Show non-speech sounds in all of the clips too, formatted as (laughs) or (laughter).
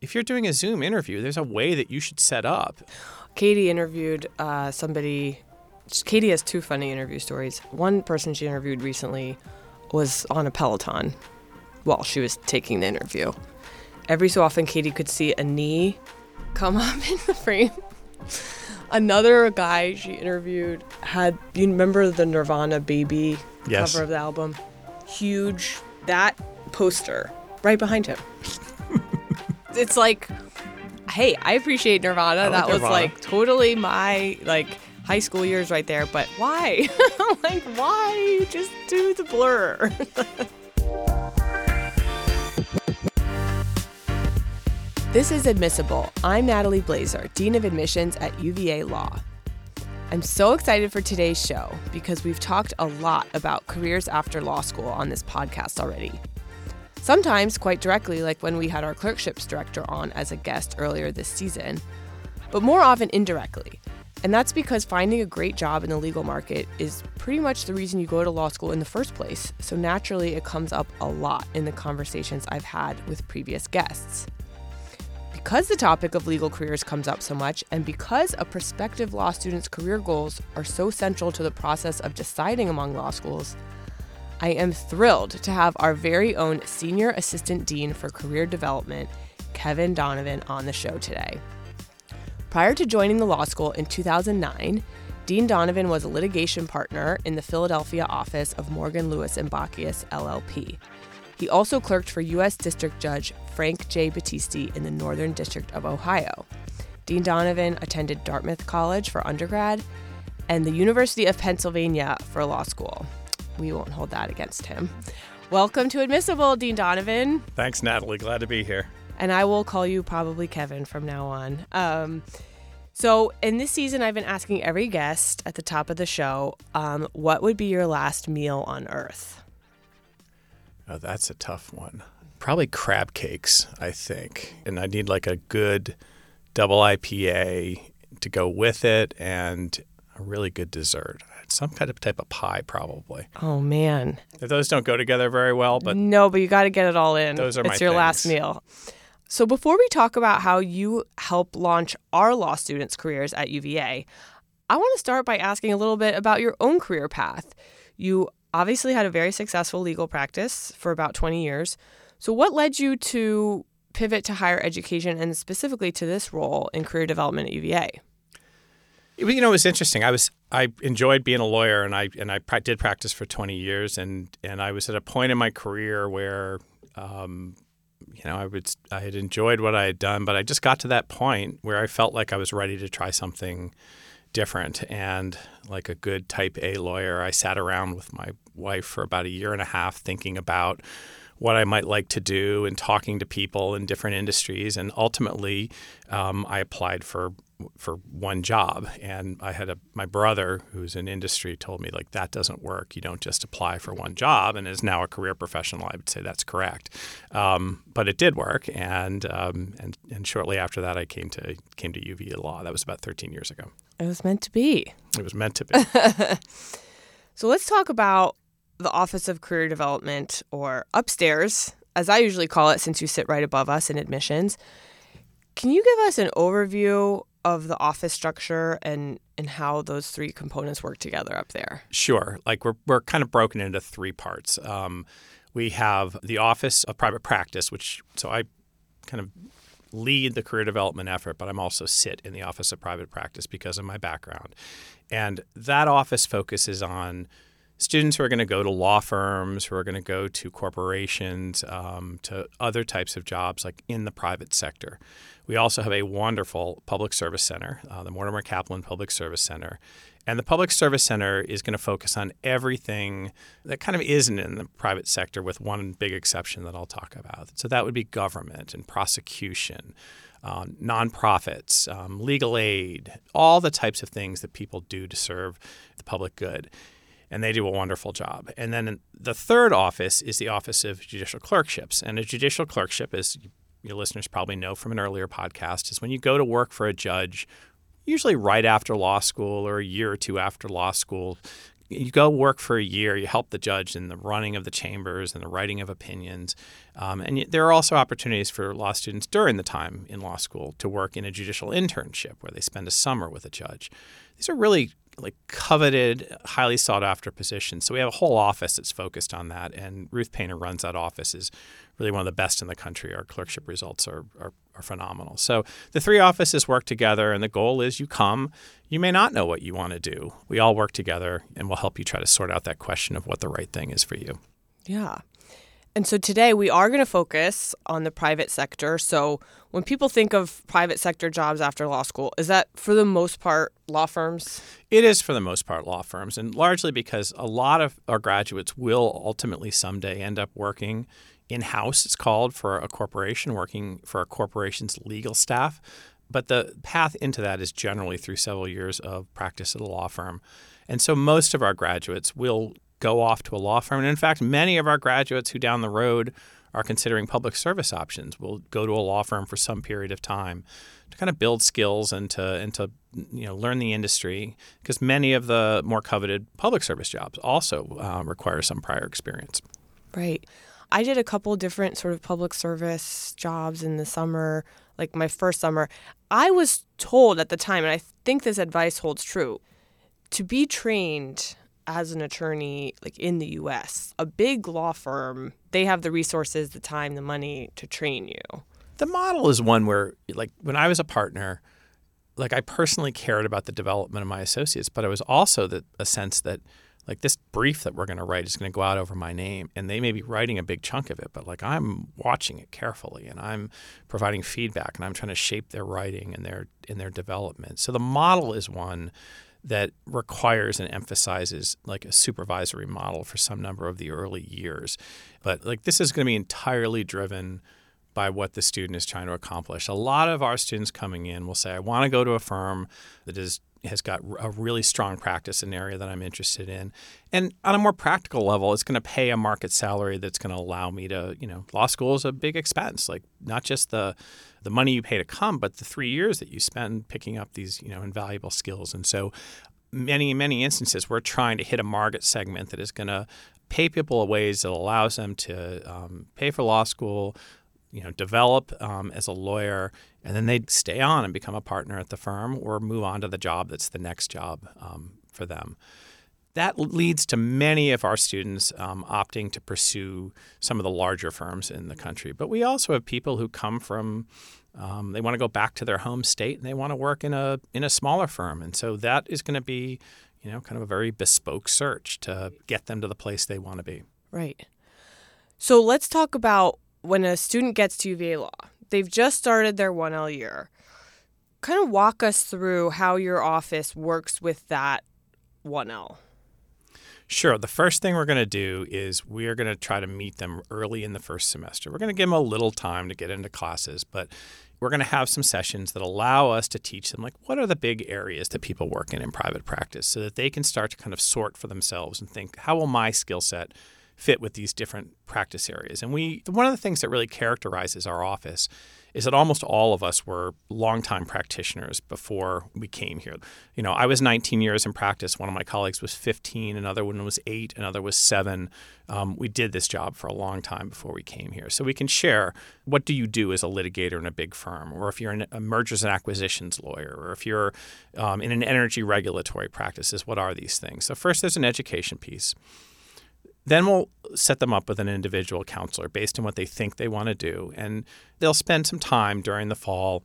if you're doing a Zoom interview, there's a way that you should set up. Katie interviewed uh, somebody. Katie has two funny interview stories. One person she interviewed recently was on a Peloton while she was taking the interview. Every so often, Katie could see a knee come (laughs) up in the frame. Another guy she interviewed had, you remember the Nirvana Baby Yes. cover of the album? Huge, that poster right behind him. It's like, hey, I appreciate Nirvana. like that was Nirvana. like totally my like high school years right there. But why? (laughs) like, why just do the blur? (laughs) This is Admissible. I'm Natalie Blazer, Dean of Admissions at UVA Law. I'm so excited for today's show because we've talked a lot about careers after law school on this podcast already. Sometimes quite directly, like when we had our clerkships director on as a guest earlier this season, but more often indirectly. And that's because finding a great job in the legal market is pretty much the reason you go to law school in the first place. So naturally, it comes up a lot in the conversations I've had with previous guests. Because the topic of legal careers comes up so much, and because a prospective law student's career goals are so central to the process of deciding among law schools, I am thrilled to have our very own Senior Assistant Dean for Career Development, Kevin Donovan, on the show today. Prior to joining the law school in 2009, Dean Donovan was a litigation partner in the Philadelphia office of Morgan Lewis and Bockius LLP. He also clerked for U.S. District Judge Frank J. Battisti in the Northern District of Ohio. Dean Donovan attended Dartmouth College for undergrad and the University of Pennsylvania for law school. We won't hold that against him. Welcome to Admissible, Dean Donovan. Thanks, Natalie. Glad to be here. And I will call you probably Kevin from now on. Um, so, in this season, I've been asking every guest at the top of the show um, what would be your last meal on earth? Oh, that's a tough one. Probably crab cakes, I think. And I need like a good double IPA to go with it and a really good dessert. Some kind of type of pie, probably. Oh, man. Those don't go together very well, but no, but you got to get it all in. Those are it's my your last meal. So before we talk about how you help launch our law students' careers at UVA, I want to start by asking a little bit about your own career path. You obviously had a very successful legal practice for about 20 years. So what led you to pivot to higher education and specifically to this role in career development at UVA? You know, it was interesting. I was I enjoyed being a lawyer, and I and I pra- did practice for 20 years, and and I was at a point in my career where, um, you know, I would I had enjoyed what I had done, but I just got to that point where I felt like I was ready to try something different. And like a good Type A lawyer, I sat around with my wife for about a year and a half thinking about what I might like to do and talking to people in different industries. And ultimately, um, I applied for for one job. And I had a my brother who's in industry told me like that doesn't work. You don't just apply for one job. And is now a career professional, I would say that's correct. Um, but it did work. And um, and and shortly after that, I came to came to UVA Law. That was about 13 years ago. It was meant to be. It was meant to be. (laughs) So let's talk about the Office of Career Development, or upstairs, as I usually call it, since you sit right above us in admissions. Can you give us an overview of the office structure and, and how those three components work together up there? Sure. Like we're, we're kind of broken into three parts. Um, we have the Office of Private Practice, which so I kind of lead the career development effort, but I'm also sit in the Office of Private Practice because of my background. And that office focuses on students who are going to go to law firms, who are going to go to corporations, um, to other types of jobs like in the private sector. We also have a wonderful public service center, uh, the Mortimer Caplin Public Service Center. And the Public Service Center is going to focus on everything that kind of isn't in the private sector, with one big exception that I'll talk about. So that would be government and prosecution, um, nonprofits, um, legal aid, all the types of things that people do to serve the public good. And they do a wonderful job. And then the third office is the Office of Judicial Clerkships. And a judicial clerkship, as your listeners probably know from an earlier podcast, is when you go to work for a judge usually right after law school or a year or two after law school, you go work for a year, you help the judge in the running of the chambers and the writing of opinions. Um, and there are also opportunities for law students during the time in law school to work in a judicial internship where they spend a summer with a judge. These are really like coveted, highly sought after positions. So we have a whole office that's focused on that, and Ruth Painter runs that office. is really one of the best in the country. Our clerkship results are, are, are phenomenal. So the three offices work together, and the goal is you come. You may not know what you want to do. We all work together, and we'll help you try to sort out that question of what the right thing is for you. Yeah. And so today we are going to focus on the private sector. So when people think of private sector jobs after law school, is that for the most part law firms? It is for the most part law firms, and largely because a lot of our graduates will ultimately someday end up working in house, it's called, for a corporation, working for a corporation's legal staff. But the path into that is generally through several years of practice at a law firm. And so most of our graduates will go off to a law firm. And in fact, many of our graduates who down the road are considering public service options will go to a law firm for some period of time to kind of build skills and to and to you know learn the industry because many of the more coveted public service jobs also uh, require some prior experience. Right. I did a couple different sort of public service jobs in the summer, like my first summer. I was told at the time, and I think this advice holds true, to be trained as an attorney like in the US, a big law firm, they have the resources, the time, the money to train you. The model is one where like when I was a partner, like I personally cared about the development of my associates, but it was also the, a sense that like this brief that we're going to write is going to go out over my name and they may be writing a big chunk of it but like i'm watching it carefully and i'm providing feedback and i'm trying to shape their writing and their in their development so the model is one that requires and emphasizes like a supervisory model for some number of the early years but like this is going to be entirely driven by what the student is trying to accomplish. A lot of our students coming in will say, I want to go to a firm that is has got a really strong practice in an area that I'm interested in. And on a more practical level, it's going to pay a market salary that's going to allow me to, you know, law school is a big expense, like not just the the money you pay to come, but the 3 years that you spend picking up these, you know, invaluable skills. And so many many instances we're trying to hit a market segment that is going to pay people in ways that allows them to um, pay for law school, you know, develop um, as a lawyer, and then they'd stay on and become a partner at the firm or move on to the job that's the next job um, for them. That leads to many of our students um, opting to pursue some of the larger firms in the country. But we also have people who come from um, they want to go back to their home state and they want to work in a in a smaller firm, and so that is going to be, you know, kind of a very bespoke search to get them to the place they want to be. Right. So let's talk about when a student gets to UVA Law, they've just started their 1L year. Kind of walk us through how your office works with that 1L. Sure. The first thing we're going to do is we are going to try to meet them early in the first semester. We're going to give them a little time to get into classes, but we're going to have some sessions that allow us to teach them like what are the big areas that people work in in private practice so that they can start to kind of sort for themselves and think how will my skill set fit with these different practice areas. And we one of the things that really characterizes our office is that almost all of us were longtime practitioners before we came here. You know, I was 19 years in practice. One of my colleagues was 15. Another one was eight. Another was seven. Um, we did this job for a long time before we came here. So we can share what do you do as a litigator in a big firm, or if you're a mergers and acquisitions lawyer, or if you're um, in an energy regulatory practices, what are these things? So first, there's an education piece. Then we'll set them up with an individual counselor based on what they think they want to do. And they'll spend some time during the fall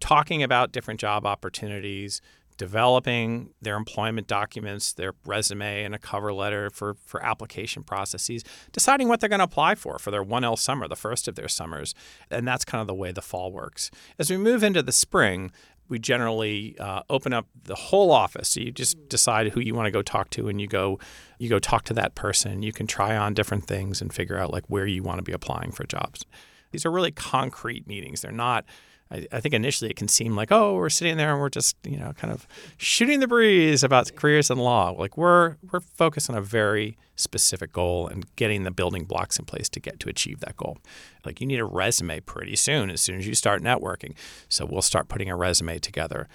talking about different job opportunities, developing their employment documents, their resume, and a cover letter for, for application processes, deciding what they're going to apply for for their 1L summer, the first of their summers. And that's kind of the way the fall works. As we move into the spring, we generally uh, open up the whole office. So you just decide who you want to go talk to, and you go you go talk to that person. You can try on different things and figure out like where you want to be applying for jobs. These are really concrete meetings. They're not I, I, think initially it can seem like, oh, we're sitting there and we're just, you know, kind of shooting the breeze about careers in law. Like we're we're focused on a very specific goal and getting the building blocks in place to get to achieve that goal. Like you need a resume pretty soon, as soon as you start networking. So we'll start putting a resume together.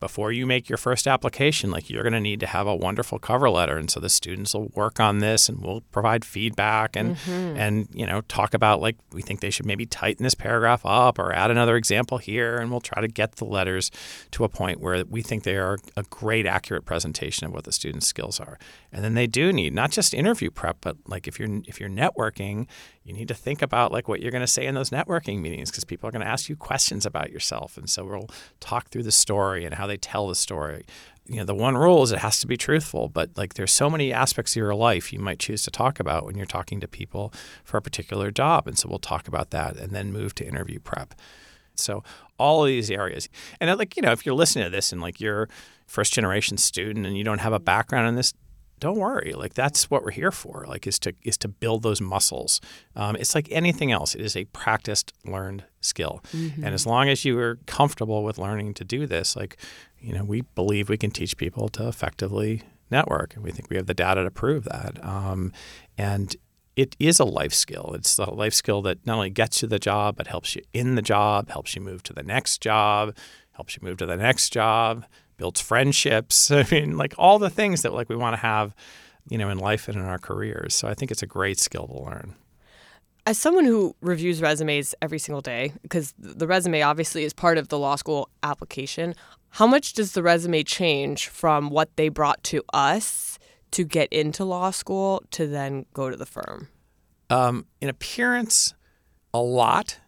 Before you make your first application, like you're going to need to have a wonderful cover letter, and so the students will work on this, and we'll provide feedback and Mm-hmm. and you know talk about like we think they should maybe tighten this paragraph up or add another example here, and we'll try to get the letters to a point where we think they are a great, accurate presentation of what the students' skills are. And then they do need not just interview prep, but like if you're if you're networking, you need to think about like what you're going to say in those networking meetings because people are going to ask you questions about yourself, and so we'll talk through the story and how they tell the story. You know, the one rule is it has to be truthful, but like there's so many aspects of your life you might choose to talk about when you're talking to people for a particular job, and so we'll talk about that and then move to interview prep. So all of these areas, and like you know, if you're listening to this and like you're first generation student and you don't have a background in this, don't worry. Like that's what we're here for. Like is to is to build those muscles. Um, it's like anything else. It is a practiced, learned skill. And as long as you are comfortable with learning to do this, like you know, we believe we can teach people to effectively network, and we think we have the data to prove that. Um, and it is a life skill. It's a life skill that not only gets you the job, but helps you in the job, helps you move to the next job, helps you move to the next job, builds friendships. (laughs) I mean, like all the things that like we want to have, you know, in life and in our careers. So I think it's a great skill to learn. As someone who reviews resumes every single day, because the resume obviously is part of the law school application, how much does the resume change from what they brought to us to get into law school to then go to the firm? Um, in appearance, a lot,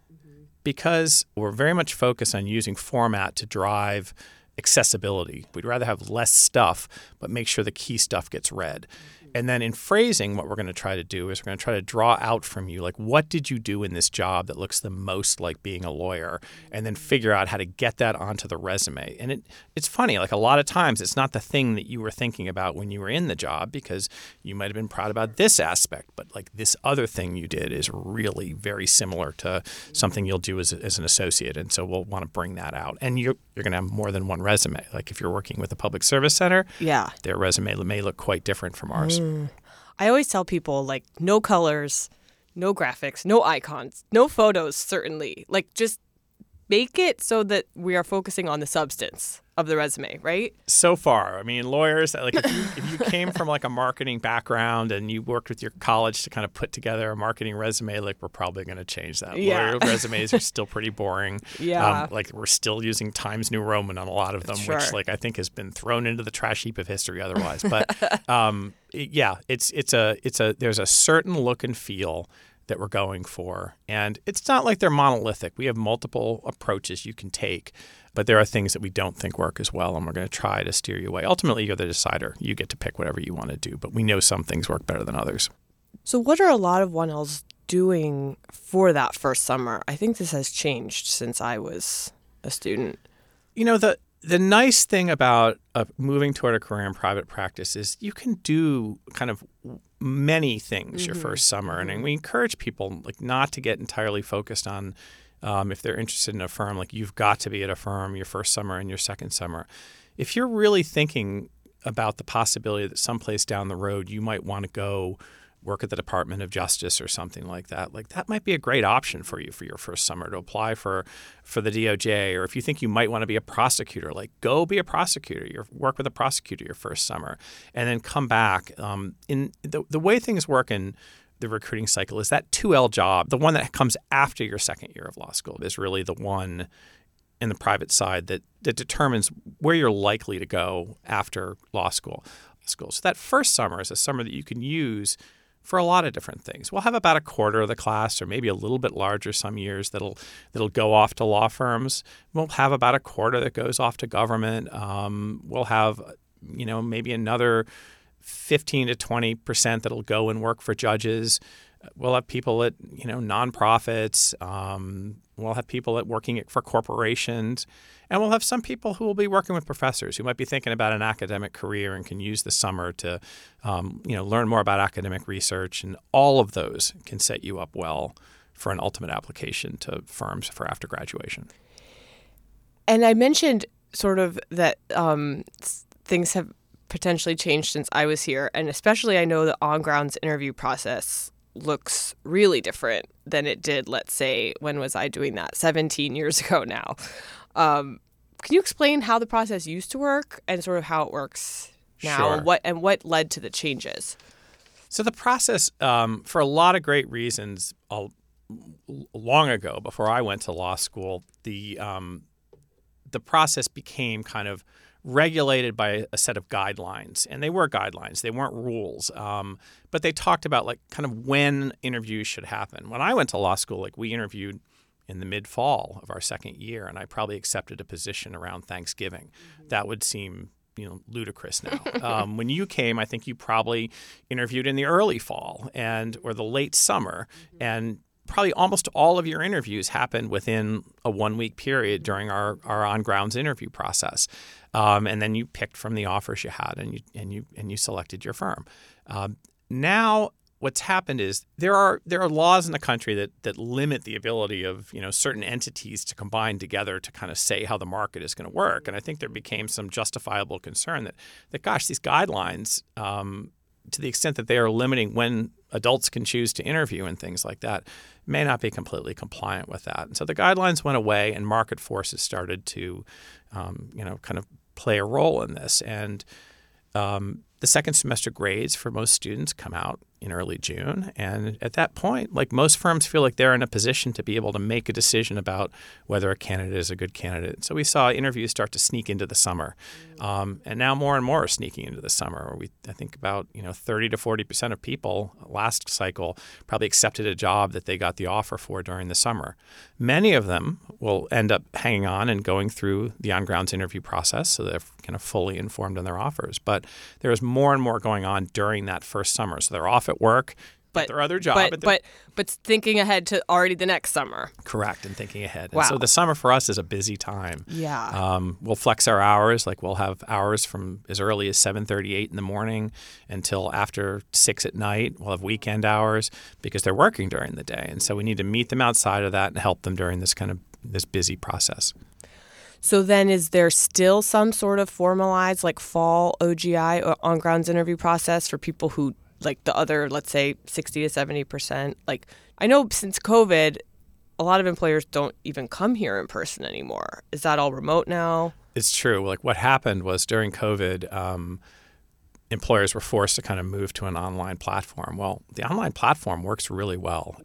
because we're very much focused on using format to drive accessibility. We'd rather have less stuff, but make sure the key stuff gets read. And then in phrasing, what we're going to try to do is we're going to try to draw out from you, like, what did you do in this job that looks the most like being a lawyer? And then figure out how to get that onto the resume. And it, it's funny, like, a lot of times it's not the thing that you were thinking about when you were in the job because you might have been proud about this aspect, but like this other thing you did is really very similar to something you'll do as, as an associate. And so we'll want to bring that out. And you're, you're going to have more than one resume. Like, if you're working with a public service center, Yeah. their resume may look quite different from ours. I always tell people like no colors, no graphics, no icons, no photos, certainly. Like just make it so that we are focusing on the substance of the resume, right? So far, I mean, lawyers like if you, if you came from like a marketing background and you worked with your college to kind of put together a marketing resume, like we're probably going to change that. Yeah. Lawyer resumes are still pretty boring. Yeah. Um, like we're still using Times New Roman on a lot of them, Sure. which like I think has been thrown into the trash heap of history otherwise. But (laughs) um, yeah, it's it's a it's a there's a certain look and feel that we're going for. And it's not like they're monolithic. We have multiple approaches you can take, but there are things that we don't think work as well, and we're going to try to steer you away. Ultimately, you're the decider. You get to pick whatever you want to do, but we know some things work better than others. So what are a lot of 1Ls doing for that first summer? I think this has changed since I was a student. You know, the the nice thing about uh, moving toward a career in private practice is you can do kind of many things your first summer, and we encourage people like not to get entirely focused on um, if they're interested in a firm. Like you've got to be at a firm your first summer and your second summer. If you're really thinking about the possibility that someplace down the road you might want to go work at the Department of Justice or something like that, like that might be a great option for you for your first summer to apply for for the DOJ. Or if you think you might want to be a prosecutor, like go be a prosecutor. Your work with a prosecutor your first summer, and then come back. Um, in the the way things work in the recruiting cycle is that 2L job, the one that comes after your second year of law school, is really the one in the private side that, that determines where you're likely to go after law school. School. So that first summer is a summer that you can use for a lot of different things. We'll have about a quarter of the class, or maybe a little bit larger some years that'll that'll go off to law firms. We'll have about a quarter that goes off to government. Um, we'll have, you know, maybe another 15 to 20 percent that'll go and work for judges. We'll have people at you know nonprofits. Um, we'll have people at working for corporations, and we'll have some people who will be working with professors who might be thinking about an academic career and can use the summer to um, you know learn more about academic research. And all of those can set you up well for an ultimate application to firms for after graduation. And I mentioned sort of that um, things have potentially changed since I was here. And especially, I know the on grounds interview process looks really different than it did, let's say, when was I doing that? 17 years (laughs) ago now. Um, Can you explain how the process used to work and sort of how it works now, Sure. and what and what led to the changes? So the process, um, for a lot of great reasons, long ago, before I went to law school, the um, the process became kind of regulated by a set of guidelines, and they were guidelines. They weren't rules, um, but they talked about like kind of when interviews should happen. When I went to law school, like we interviewed in the mid fall of our second year, and I probably accepted a position around Thanksgiving. That would seem you know ludicrous now. (laughs) um, when you came, I think you probably interviewed in the early fall and or the late summer, and probably almost all of your interviews happened within a one week period during our, our on grounds interview process. Um, and then you picked from the offers you had and you and you and you selected your firm. Um, now what's happened is there are there are laws in the country that that limit the ability of you know certain entities to combine together to kind of say how the market is going to work. And I think there became some justifiable concern that that gosh these guidelines um, to the extent that they are limiting when adults can choose to interview and things like that may not be completely compliant with that. And so the guidelines went away and market forces started to, um, you know, kind of play a role in this. And um, the second semester grades for most students come out in early June. And at that point, like most firms feel like they're in a position to be able to make a decision about whether a candidate is a good candidate. So we saw interviews start to sneak into the summer. Um, and now more and more are sneaking into the summer. We, I think about, you know, 30 to 40% of people last cycle probably accepted a job that they got the offer for during the summer. Many of them will end up hanging on and going through the on grounds interview process so they're kind of fully informed on their offers. But there's more and more going on during that first summer. So they're off at work, But their other job. but but but thinking ahead to already the next summer. correct and thinking ahead. And Wow. so the summer for us is a busy time. Yeah. Um, we'll flex our hours. Like we'll have hours from as early as 7:38 in the morning until after six at night. We'll have weekend hours because they're working during the day, and so we need to meet them outside of that and help them during this kind of this busy process. So then, is there still some sort of formalized, like fall OGI or on grounds interview process for people who like the other, let's say, sixty to seventy percent? Like, I know since COVID, a lot of employers don't even come here in person anymore. Is that all remote now? It's true. Like what happened was during COVID, um, employers were forced to kind of move to an online platform. Well, the online platform works really well.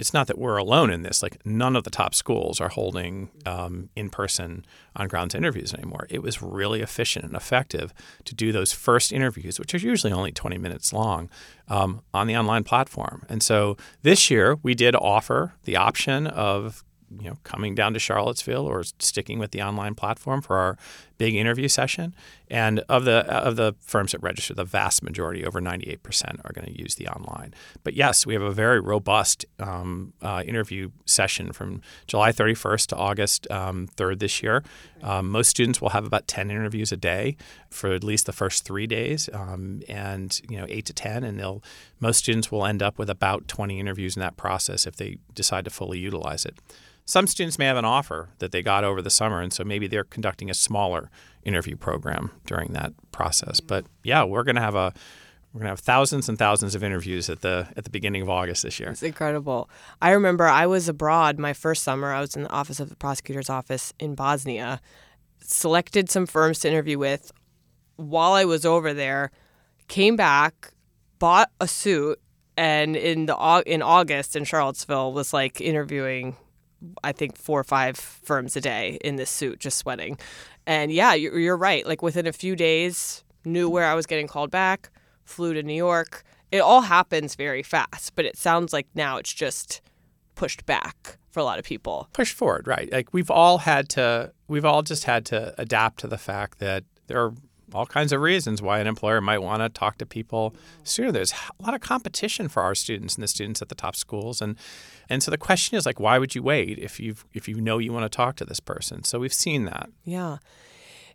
It's not that we're alone in this. Like none of the top schools are holding um, in-person on-grounds interviews anymore. It was really efficient and effective to do those first interviews, which are usually only 20 minutes long, um, on the online platform. And so this year we did offer the option of you know coming down to Charlottesville or sticking with the online platform for our big interview session. And of the of the firms that register, the vast majority, over 98%, are going to use the online. But yes, we have a very robust um, uh, interview session from July 31st to August um, 3rd this year. Um, most students will have about 10 interviews a day for at least the first three days, um, and you know eight to 10, and they'll most students will end up with about 20 interviews in that process if they decide to fully utilize it. Some students may have an offer that they got over the summer, and so maybe they're conducting a smaller interview program during that process. But yeah, we're going to have a we're going to have thousands and thousands of interviews at the at the beginning of August this year. It's incredible. I remember I was abroad my first summer. I was in the office of the prosecutor's office in Bosnia, selected some firms to interview with. While I was over there, came back, bought a suit, and in the in August in Charlottesville was like interviewing, I think four or five firms a day in this suit, just sweating. And yeah, you're, right. Like within a few days, knew where I was getting called back, flew to New York. It all happens very fast, but it sounds like now it's just pushed back for a lot of people. Pushed forward, right? Like we've all had to, we've all just had to adapt to the fact that there are all kinds of reasons why an employer might want to talk to people sooner. There's a lot of competition for our students and the students at the top schools, and and so the question is like, why would you wait if you if you know you want to talk to this person? So we've seen that. Yeah.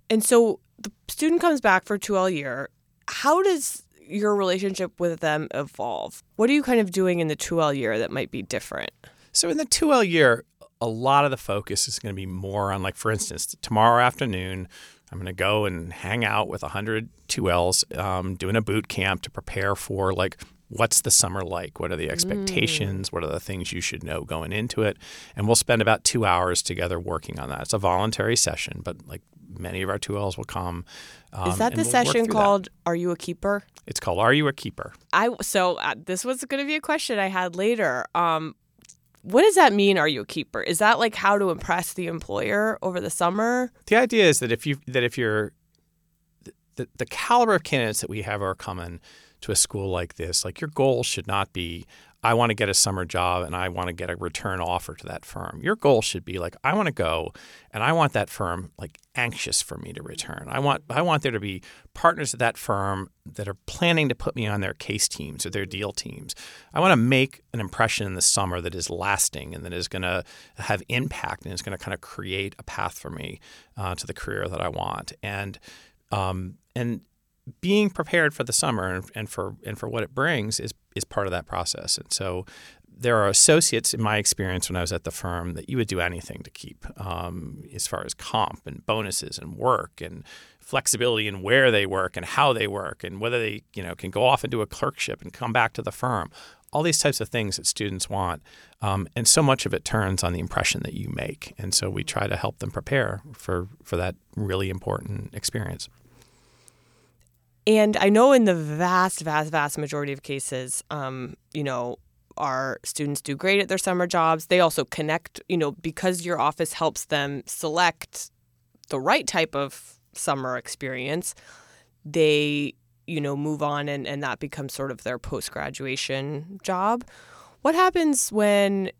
And so the student comes back for 2L year. How does your relationship with them evolve? What are you kind of doing in the 2L year that might be different? So in the 2L year, a lot of the focus is going to be more on like, for instance, tomorrow afternoon, I'm going to go and hang out with 100 2Ls um, doing a boot camp to prepare for like what's the summer like? What are the expectations? What are the things you should know going into it? And we'll spend about two hours together working on that. It's a voluntary session, but like many of our 2Ls will come. Um, Is that the we'll session through that. called "Are You a Keeper"? It's called Are You a Keeper? I so uh, this was going to be a question I had later. Um, what does that mean? Are you a keeper? Is that like how to impress the employer over the summer? The idea is that if you that if you're the, the caliber of candidates that we have are coming to a school like this, like your goal should not be I want to get a summer job and I want to get a return offer to that firm. Your goal should be like I want to go and I want that firm like anxious for me to return. I want I want there to be partners at that firm that are planning to put me on their case teams or their deal teams. I want to make an impression in the summer that is lasting and that is going to have impact and is going to kind of create a path for me uh, to the career that I want. And um, and being prepared for the summer and, and for and for what it brings is is part of that process. And so there are associates in my experience when I was at the firm that you would do anything to keep um, as far as comp and bonuses and work and flexibility in where they work and how they work and whether they you know can go off and do a clerkship and come back to the firm. All these types of things that students want um, and so much of it turns on the impression that you make. And so we try to help them prepare for for that really important experience And I know in the vast, vast, vast majority of cases, um, you know, our students do great at their summer jobs. They also connect, you know, because your office helps them select the right type of summer experience. They, you know, move on and, and that becomes sort of their post graduation job. What happens when,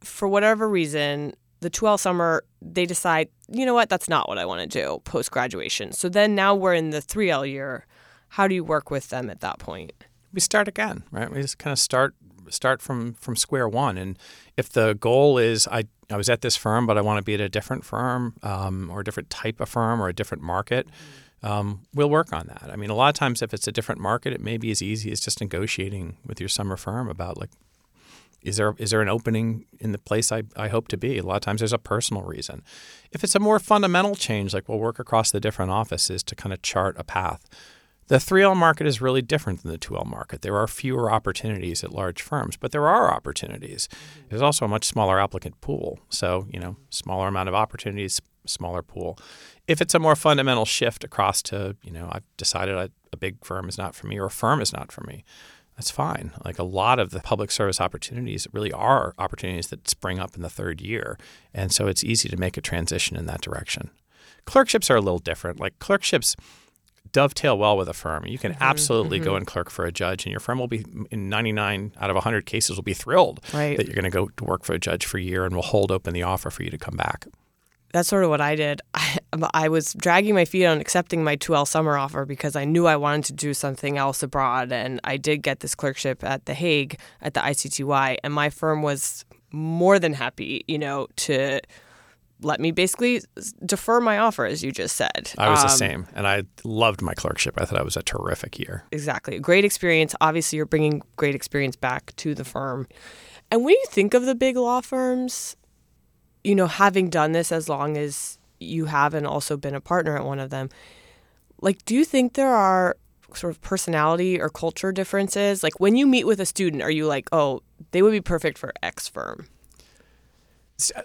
for whatever reason, the 2L summer, they decide, you know what, that's not what I want to do post graduation. So then now we're in the 3L year. How do you work with them at that point? we start again, right? We just kind of start start from from square one. And if the goal is I I was at this firm, but I want to be at a different firm um, or a different type of firm or a different market, um, we'll work on that. I mean, a lot of times if it's a different market, it may be as easy as just negotiating with your summer firm about like. Is there is there an opening in the place I, I hope to be? A lot of times there's a personal reason. If it's a more fundamental change, like we'll work across the different offices to kind of chart a path. The 3L market is really different than the 2L market. There are fewer opportunities at large firms, but there are opportunities. Mm-hmm. There's also a much smaller applicant pool. So, you know, smaller amount of opportunities, smaller pool. If it's a more fundamental shift across to, you know, I've decided I, a big firm is not for me or a firm is not for me, that's fine. Like a lot of the public service opportunities really are opportunities that spring up in the third year. And so it's easy to make a transition in that direction. Clerkships are a little different. Like clerkships, dovetail well with a firm. You can mm-hmm, absolutely go mm-hmm. and clerk for a judge, and your firm will be, in 99 out of 100 cases, will be thrilled Right. that you're going to go to work for a judge for a year and will hold open the offer for you to come back. That's sort of what I did. (laughs) I, I was dragging my feet on accepting my 2L summer offer because I knew I wanted to do something else abroad. And I did get this clerkship at The Hague at the ICTY. And my firm was more than happy, you know, to let me basically defer my offer, as you just said. I was the Um, same, and I loved my clerkship. I thought it was a terrific year. Exactly. Great experience. Obviously, you're bringing great experience back to the firm. And when you think of the big law firms, you know, having done this as long as you have and also been a partner at one of them, like, do you think there are sort of personality or culture differences? Like, when you meet with a student, are you like, oh, they would be perfect for X firm?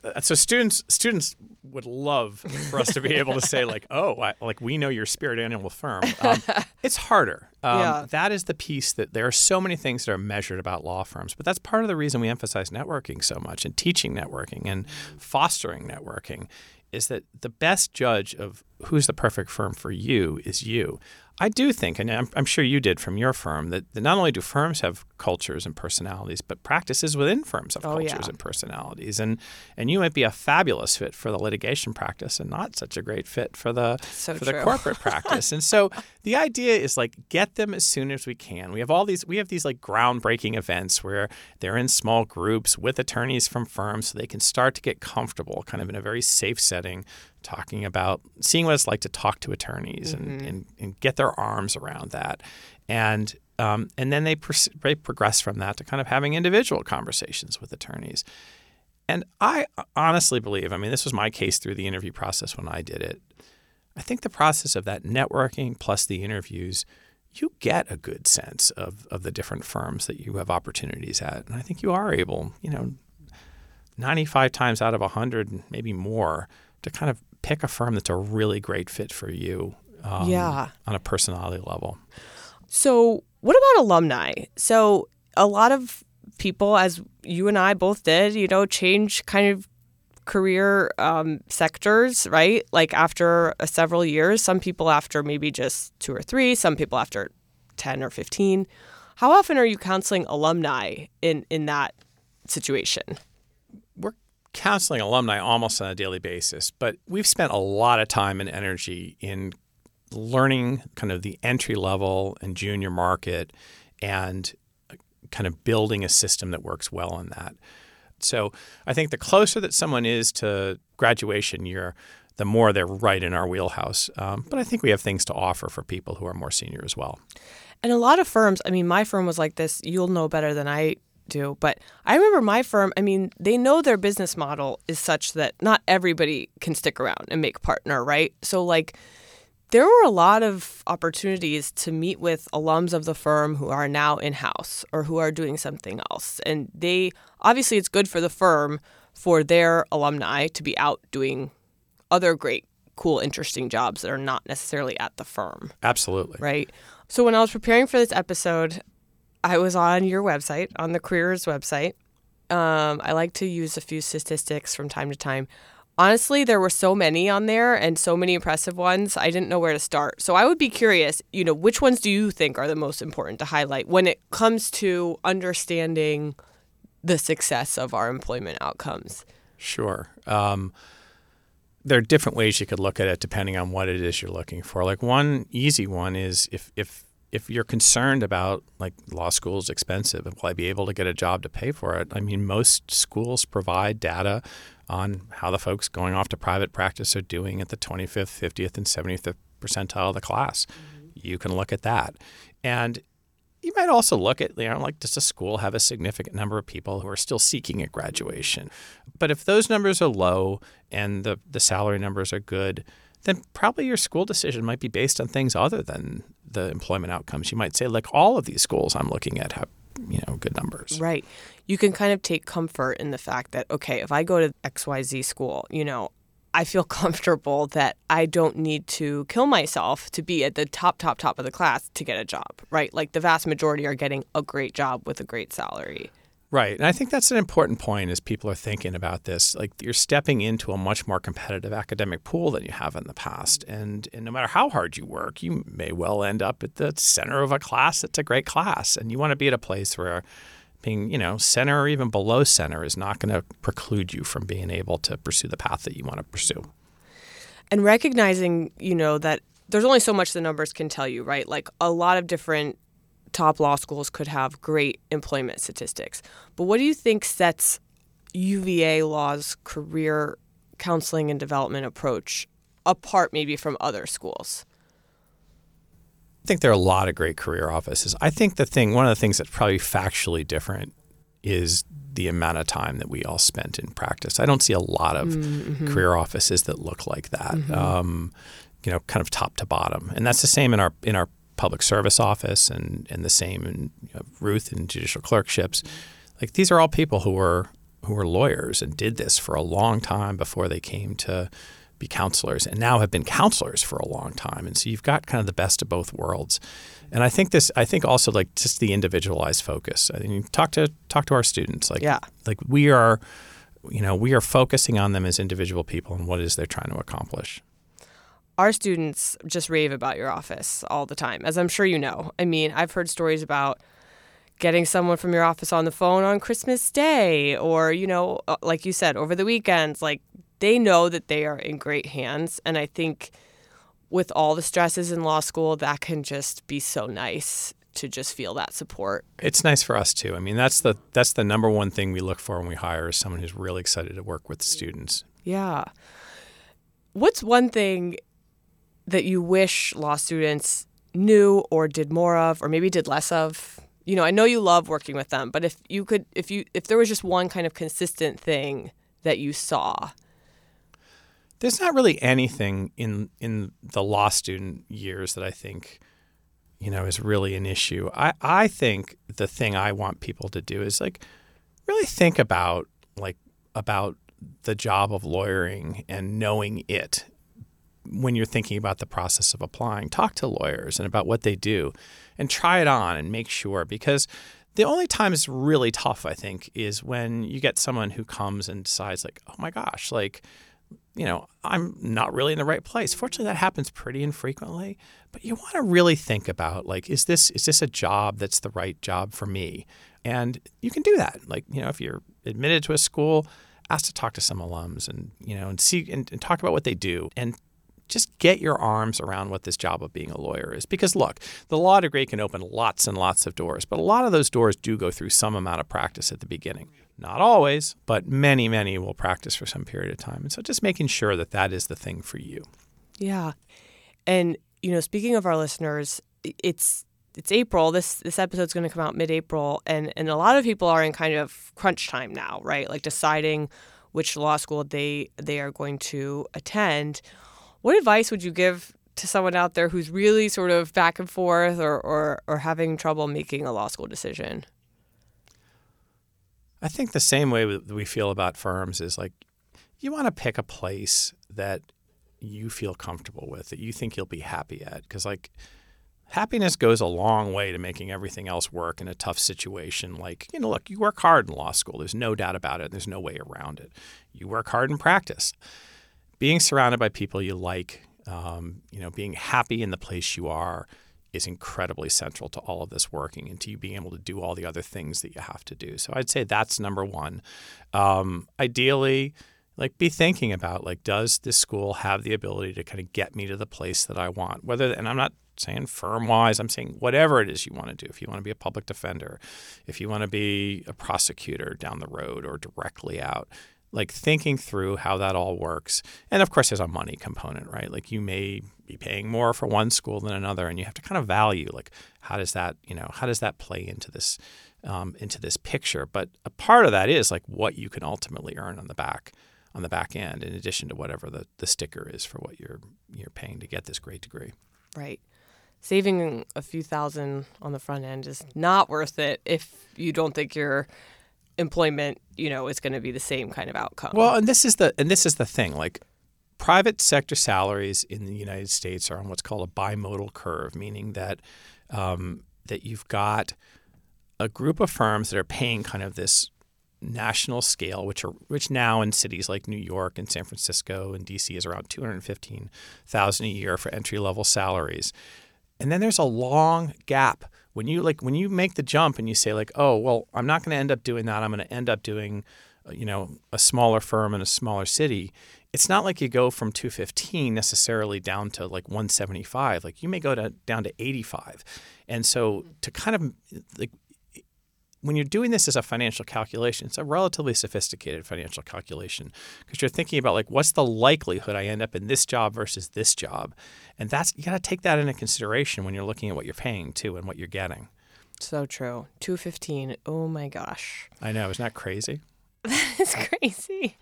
Uh, so students students would love for us to be able to say (laughs) like oh I, like we know your spirit animal firm. Um, (laughs) it's harder. Um, Yeah. that is the piece that there are so many things that are measured about law firms but that's part of the reason we emphasize networking so much and teaching networking and fostering networking is that the best judge of who's the perfect firm for you is you I do think, and I'm, I'm sure you did from your firm, that, that not only do firms have cultures and personalities, but practices within firms have Oh, cultures yeah. and personalities. And and you might be a fabulous fit for the litigation practice and not such a great fit for the So for the corporate (laughs) practice. And so the idea is like get them as soon as we can. We have all these we have these like groundbreaking events where they're in small groups with attorneys from firms so they can start to get comfortable kind of in a very safe setting talking about seeing what it's like to talk to attorneys and, and, and get their arms around that. And um, and then they, pers- they progress from that to kind of having individual conversations with attorneys. And I honestly believe, I mean, this was my case through the interview process when I did it. I think the process of that networking plus the interviews, you get a good sense of, of the different firms that you have opportunities at. And I think you are able, you know, 95 times out of 100, maybe more, to kind of pick a firm that's a really great fit for you um, Yeah. on a personality level. So, what about alumni? So, a lot of people, as you and I both did, you know, change kind of career um, sectors, right? Like after uh, several years, some people after maybe just two or three, some people after 10 or 15. How often are you counseling alumni in, in that situation? Counseling alumni almost on a daily basis, but we've spent a lot of time and energy in learning kind of the entry level and junior market and uh, kind of building a system that works well in that. So I think the closer that someone is to graduation year, the more they're right in our wheelhouse. Um, but I think we have things to offer for people who are more senior as well. And a lot of firms, I mean, my firm was like this. You'll know better than I do. But I remember my firm, I mean, they know their business model is such that not everybody can stick around and make partner, right? So, like, there were a lot of opportunities to meet with alums of the firm who are now in house or who are doing something else. And they obviously, it's good for the firm for their alumni to be out doing other great, cool, interesting jobs that are not necessarily at the firm Absolutely. right? So when I was preparing for this episode, I was on your website, on the careers website. Um, I like to use a few statistics from time to time. Honestly, there were so many on there and so many impressive ones. I didn't know where to start. So I would be curious, you know, which ones do you think are the most important to highlight when it comes to understanding the success of our employment outcomes? Sure. Um, there are different ways you could look at it depending on what it is you're looking for. Like one easy one is if if if you're concerned about like law school is expensive and will I be able to get a job to pay for it? I mean, most schools provide data on how the folks going off to private practice are doing at the 25th, 50th, and 75th percentile of the class. Mm-hmm. You can look at that. And you might also look at, you know, like, does a school have a significant number of people who are still seeking at graduation? But if those numbers are low and the, the salary numbers are good, then probably your school decision might be based on things other than the employment outcomes. You might say, like, all of these schools I'm looking at have, you know, good numbers. Right. You can kind of take comfort in the fact that, okay, if I go to XYZ school, you know, I feel (laughs) comfortable that I don't need to kill myself to be at the top, top, top of the class to get a job, right? Like the vast majority are getting a great job with a great salary. Right. And I think that's an important point as people are thinking about this. Like you're stepping into a much more competitive academic pool than you have in the past. And, and no matter how hard you work, you may well end up at the center of a class that's a great class. And you want to be at a place where being, you know, center or even below center is not going to preclude you from being able to pursue the path that you want to pursue. And recognizing, you know, that there's only so much the numbers can tell you, right? Like a lot of different top law schools could have great employment statistics. But what do you think sets UVA Law's career counseling and development approach apart maybe from other schools? I think there are a lot of great career offices. I think the thing, one of the things that's probably factually different is the amount of time that we all spent in practice. I don't see a lot of Mm-hmm. career offices that look like that, um, you know, kind of top to bottom. And that's the same in our in our public service office, and and the same in you know, Ruth and judicial clerkships. Like these are all people who were who were lawyers and did this for a long time before they came to be counselors and now have been counselors for a long time. And so you've got kind of the best of both worlds. And I think this I think also like just the individualized focus. I mean talk to talk to our students. Like Yeah. like we are you know, we are focusing on them as individual people and what it is they're trying to accomplish. Our students just rave about your office all the time, as I'm sure you know. I mean, I've heard stories about getting someone from your office on the phone on Christmas Day or, you know, uh, like you said, over the weekends. Like they know that they are in great hands. And I think with all the stresses in law school, that can just be so nice to just feel that support. It's nice for us too. I mean, that's the that's the number one thing we look for when we hire is someone who's really excited to work with students. Yeah. What's one thing that you wish law students knew or did more of or maybe did less of? You know, I know you love working with them, but if you could if you if there was just one kind of consistent thing that you saw. There's not really anything in in the law student years that I think you know, is really an issue. I, I think the thing I want people to do is like really think about like about the job of lawyering and knowing it when you're thinking about the process of applying. Talk to lawyers and about what they do and try it on and make sure because the only time it's really tough, I think, is when you get someone who comes and decides like, "Oh my gosh, like you know, I'm not really in the right place. Fortunately, that happens pretty infrequently. But you want to really think about like, is this is this a job that's the right job for me? And you can do that. Like, you know, if you're admitted to a school, ask to talk to some alums and you know, and see and, and talk about what they do and just get your arms around what this job of being a lawyer is. Because look, the law degree can open lots and lots of doors, but a lot of those doors do go through some amount of practice at the beginning. Not always, but many, many will practice for some period of time. And so just making sure that that is the thing for you. Yeah. And, you know, speaking of our listeners, it's it's April. This this episode's going to come out mid-April and and a lot of people are in kind of crunch time now, right? Like deciding which law school they they are going to attend. What advice would you give to someone out there who's really sort of back and forth or or, or having trouble making a law school decision? I think the same way we feel about firms is like you want to pick a place that you feel comfortable with, that you think you'll be happy at. Because, like, happiness goes a long way to making everything else work in a tough situation. Like, you know, look, you work hard in law school. There's no doubt about it. There's no way around it. You work hard in practice. Being surrounded by people you like, um, you know, being happy in the place you are, is incredibly central to all of this working and to you being able to do all the other things that you have to do. So I'd say that's number one. Um, ideally, like be thinking about like does this school have the ability to kind of get me to the place that I want? Whether and I'm not saying firm wise, I'm saying whatever it is you want to do. If you want to be a public defender, if you want to be a prosecutor down the road or directly out, like thinking through how that all works. And of course, there's a money component, right? Like you may be paying more for one school than another, and you have to kind of value like how does that, you know, how does that play into this um, into this picture? But a part of that is like what you can ultimately earn on the back on the back end, in addition to whatever the, the sticker is for what you're you're paying to get this great degree. Right. Saving a few thousand on the front end is not worth it if you don't think you're employment, you know, is going to be the same kind of outcome. Well, and this is the and this is the thing. Like private sector salaries in the United States are on what's called a bimodal curve, meaning that um, that you've got a group of firms that are paying kind of this national scale, which are which now in cities like New York and San Francisco and DC is around two hundred fifteen thousand a year for entry level salaries, and then there's a long gap when you like when you make the jump and you say like oh well i'm not going to end up doing that. I'm going to end up doing uh, you know a smaller firm in a smaller city it's not like you go from 215 necessarily down to like 175 like you may go to down to 85 and so to kind of like when you're doing this as a financial calculation, it's a relatively sophisticated financial calculation because you're thinking about like what's the likelihood I end up in this job versus this job, and that's you got to take that into consideration when you're looking at what you're paying too and what you're getting. So true. Two fifteen. Oh my gosh. I know. Isn't that crazy? (laughs) that is crazy.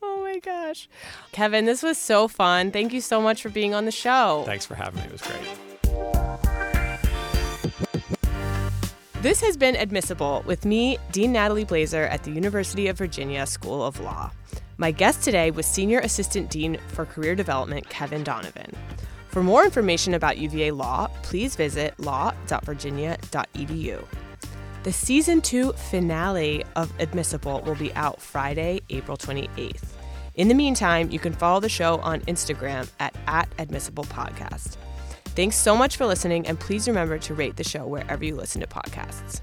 Oh my gosh. Kevin, this was so fun. Thank you so much for being on the show. Thanks for having me. It was great. This has been Admissible with me, Dean Natalie Blazer at the University of Virginia School of Law. My guest today was Senior Assistant Dean for Career Development, Kevin Donovan. For more information about UVA Law, please visit law.virginia.edu. The season two finale of Admissible will be out Friday, April 28th. In the meantime, you can follow the show on Instagram at, at Podcast. Thanks so much for listening, and please remember to rate the show wherever you listen to podcasts.